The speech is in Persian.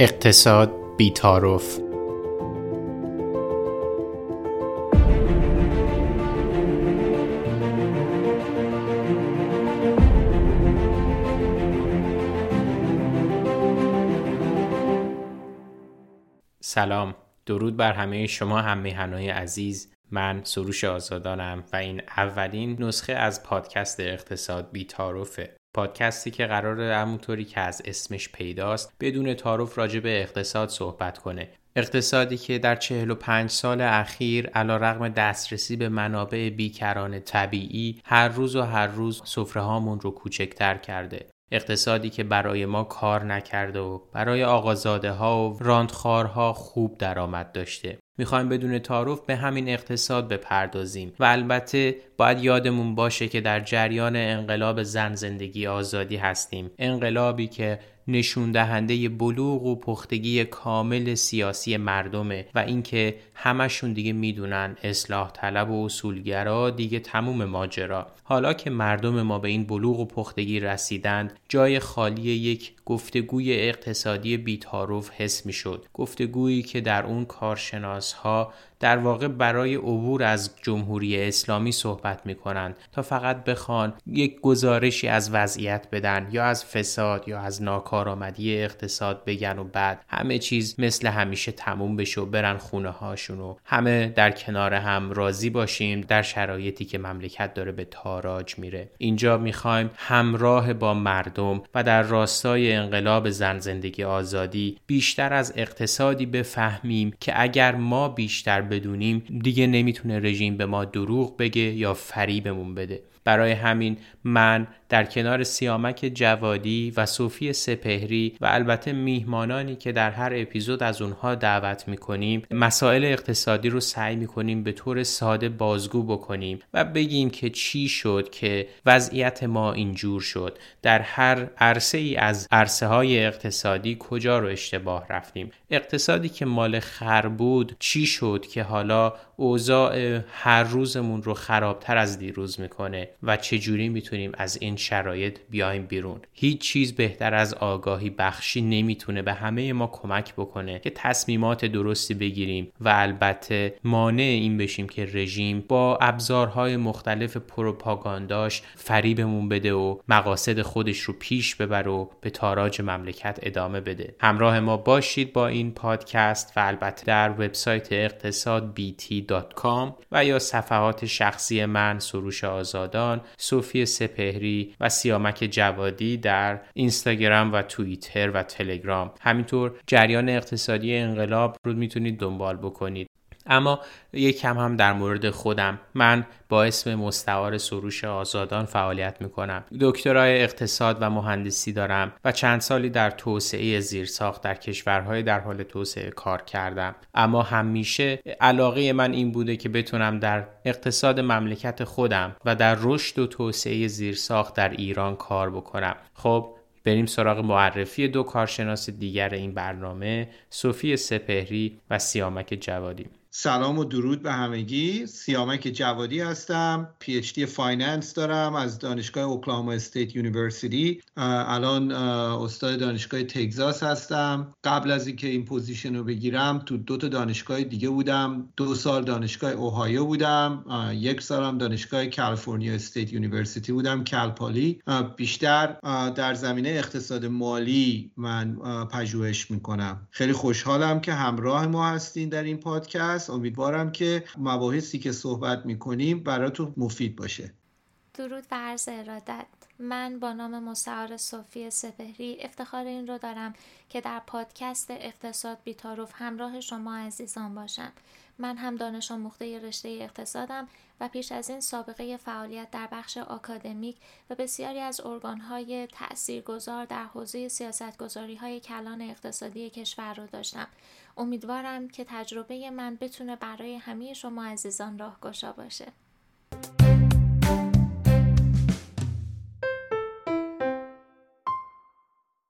اقتصاد بیتارف سلام. درود بر همه شما هم میهنهای عزیز. من سروش آزادانم و این اولین نسخه از پادکست اقتصاد بیتارفه پادکستی که قرار همونطوری که از اسمش پیداست بدون تعارف راجع به اقتصاد صحبت کنه. اقتصادی که در 45 سال اخیر علا رغم دسترسی به منابع بیکران طبیعی هر روز و هر روز سفره هامون رو کوچکتر کرده. اقتصادی که برای ما کار نکرده و برای آقازاده ها و راندخارها خوب درآمد داشته. می‌خوایم بدون تعارف به همین اقتصاد بپردازیم و البته باید یادمون باشه که در جریان انقلاب زن زندگی آزادی هستیم. انقلابی که نشون دهنده بلوغ و پختگی کامل سیاسی مردمه و اینکه همشون دیگه می‌دونن اصلاح طلب و اصولگرا دیگه تموم ماجرا. حالا که مردم ما به این بلوغ و پختگی رسیدند جای خالی یک گفتگوی اقتصادی بیتاروف حس می شد گفتگویی که در اون کارشناس ها در واقع برای عبور از جمهوری اسلامی صحبت می کنند تا فقط بخوان یک گزارشی از وضعیت بدن یا از فساد یا از ناکارآمدی اقتصاد بگن و بعد همه چیز مثل همیشه تموم بشه و برن خونه هاشون و همه در کنار هم راضی باشیم در شرایطی که مملکت داره به تاراج میره. اینجا می‌خوایم همراه با مردم و در راستای انقلاب زن زندگی آزادی بیشتر از اقتصادی بفهمیم که اگر ما بیشتر بدونیم دیگه نمی‌تونه رژیم به ما دروغ بگه یا فریبمون بده. برای همین من در کنار سیامک جوادی و صوفی سپهری و البته میهمانانی که در هر اپیزود از اونها دعوت می‌کنیم مسائل اقتصادی رو سعی می‌کنیم به طور ساده بازگو بکنیم و بگیم که چی شد که وضعیت ما اینجور شد. در هر عرصه ای از عرصه های اقتصادی کجا رو اشتباه رفتیم؟ اقتصادی که مال خر بود چی شد که حالا اوضاع هر روزمون رو خرابتر از دیروز می‌کنه و چجوری می‌تونیم از این شرایط بیایم بیرون؟ هیچ چیز بهتر از آگاهی بخشی نمی‌تونه به همه ما کمک بکنه که تصمیمات درستی بگیریم و البته مانع این بشیم که رژیم با ابزارهای مختلف پروپاگانداش فریبمون بده و مقاصد خودش رو پیش ببر و به تاراج مملکت ادامه بده. همراه ما باشید با این پادکست و البته در وبسایت اقتصاد bt.com و یا صفحات شخصی من سروش آزادان صوفی سپهری و سیامک جوادی در اینستاگرام و توییتر و تلگرام. همینطور جریان اقتصادی انقلاب رو می‌تونید دنبال بکنید. اما یک کم هم در مورد خودم. من با اسم مستعار سروش آزادان فعالیت می‌کنم. دکترای اقتصاد و مهندسی دارم و چند سالی در توسعه زیرساخت در کشورهای در حال توسعه کار کردم. اما همیشه علاقه من این بوده که بتونم در اقتصاد مملکت خودم و در رشد و توسعه زیرساخت در ایران کار بکنم. خب بریم سراغ معرفی دو کارشناس دیگر این برنامه صوفی سپهری و سیامک جوادی. سلام و درود به همگی. سیامک جوادی هستم. PhD finance دارم از دانشگاه Oklahoma State University الان استاد دانشگاه تگزاس هستم. قبل از اینکه این position رو بگیرم تو دو تا دانشگاه دیگه بودم. دو سال دانشگاه اوهایو بودم. یک سالم دانشگاه California State University بودم Cal Poly. بیشتر در زمینه اقتصاد مالی من پژوهش می‌کنم. خیلی خوشحالم که همراه ما هستین در این پادکست. امیدوارم که مباحثی که صحبت می‌کنیم براتون مفید باشه. درود و عرض ارادت. من با نام مستعار صوفی سپهری افتخار این رو دارم که در پادکست اقتصاد بیتاروف همراه شما عزیزان باشم. من هم دانش آموخته رشته اقتصادم و پیش از این سابقه فعالیت در بخش آکادمیک و بسیاری از ارگانهای تاثیرگذار در حوزه سیاستگذاری های کلان اقتصادی کشور رو داشتم. امیدوارم که تجربه من بتونه برای همه شما عزیزان راهگشا باشه.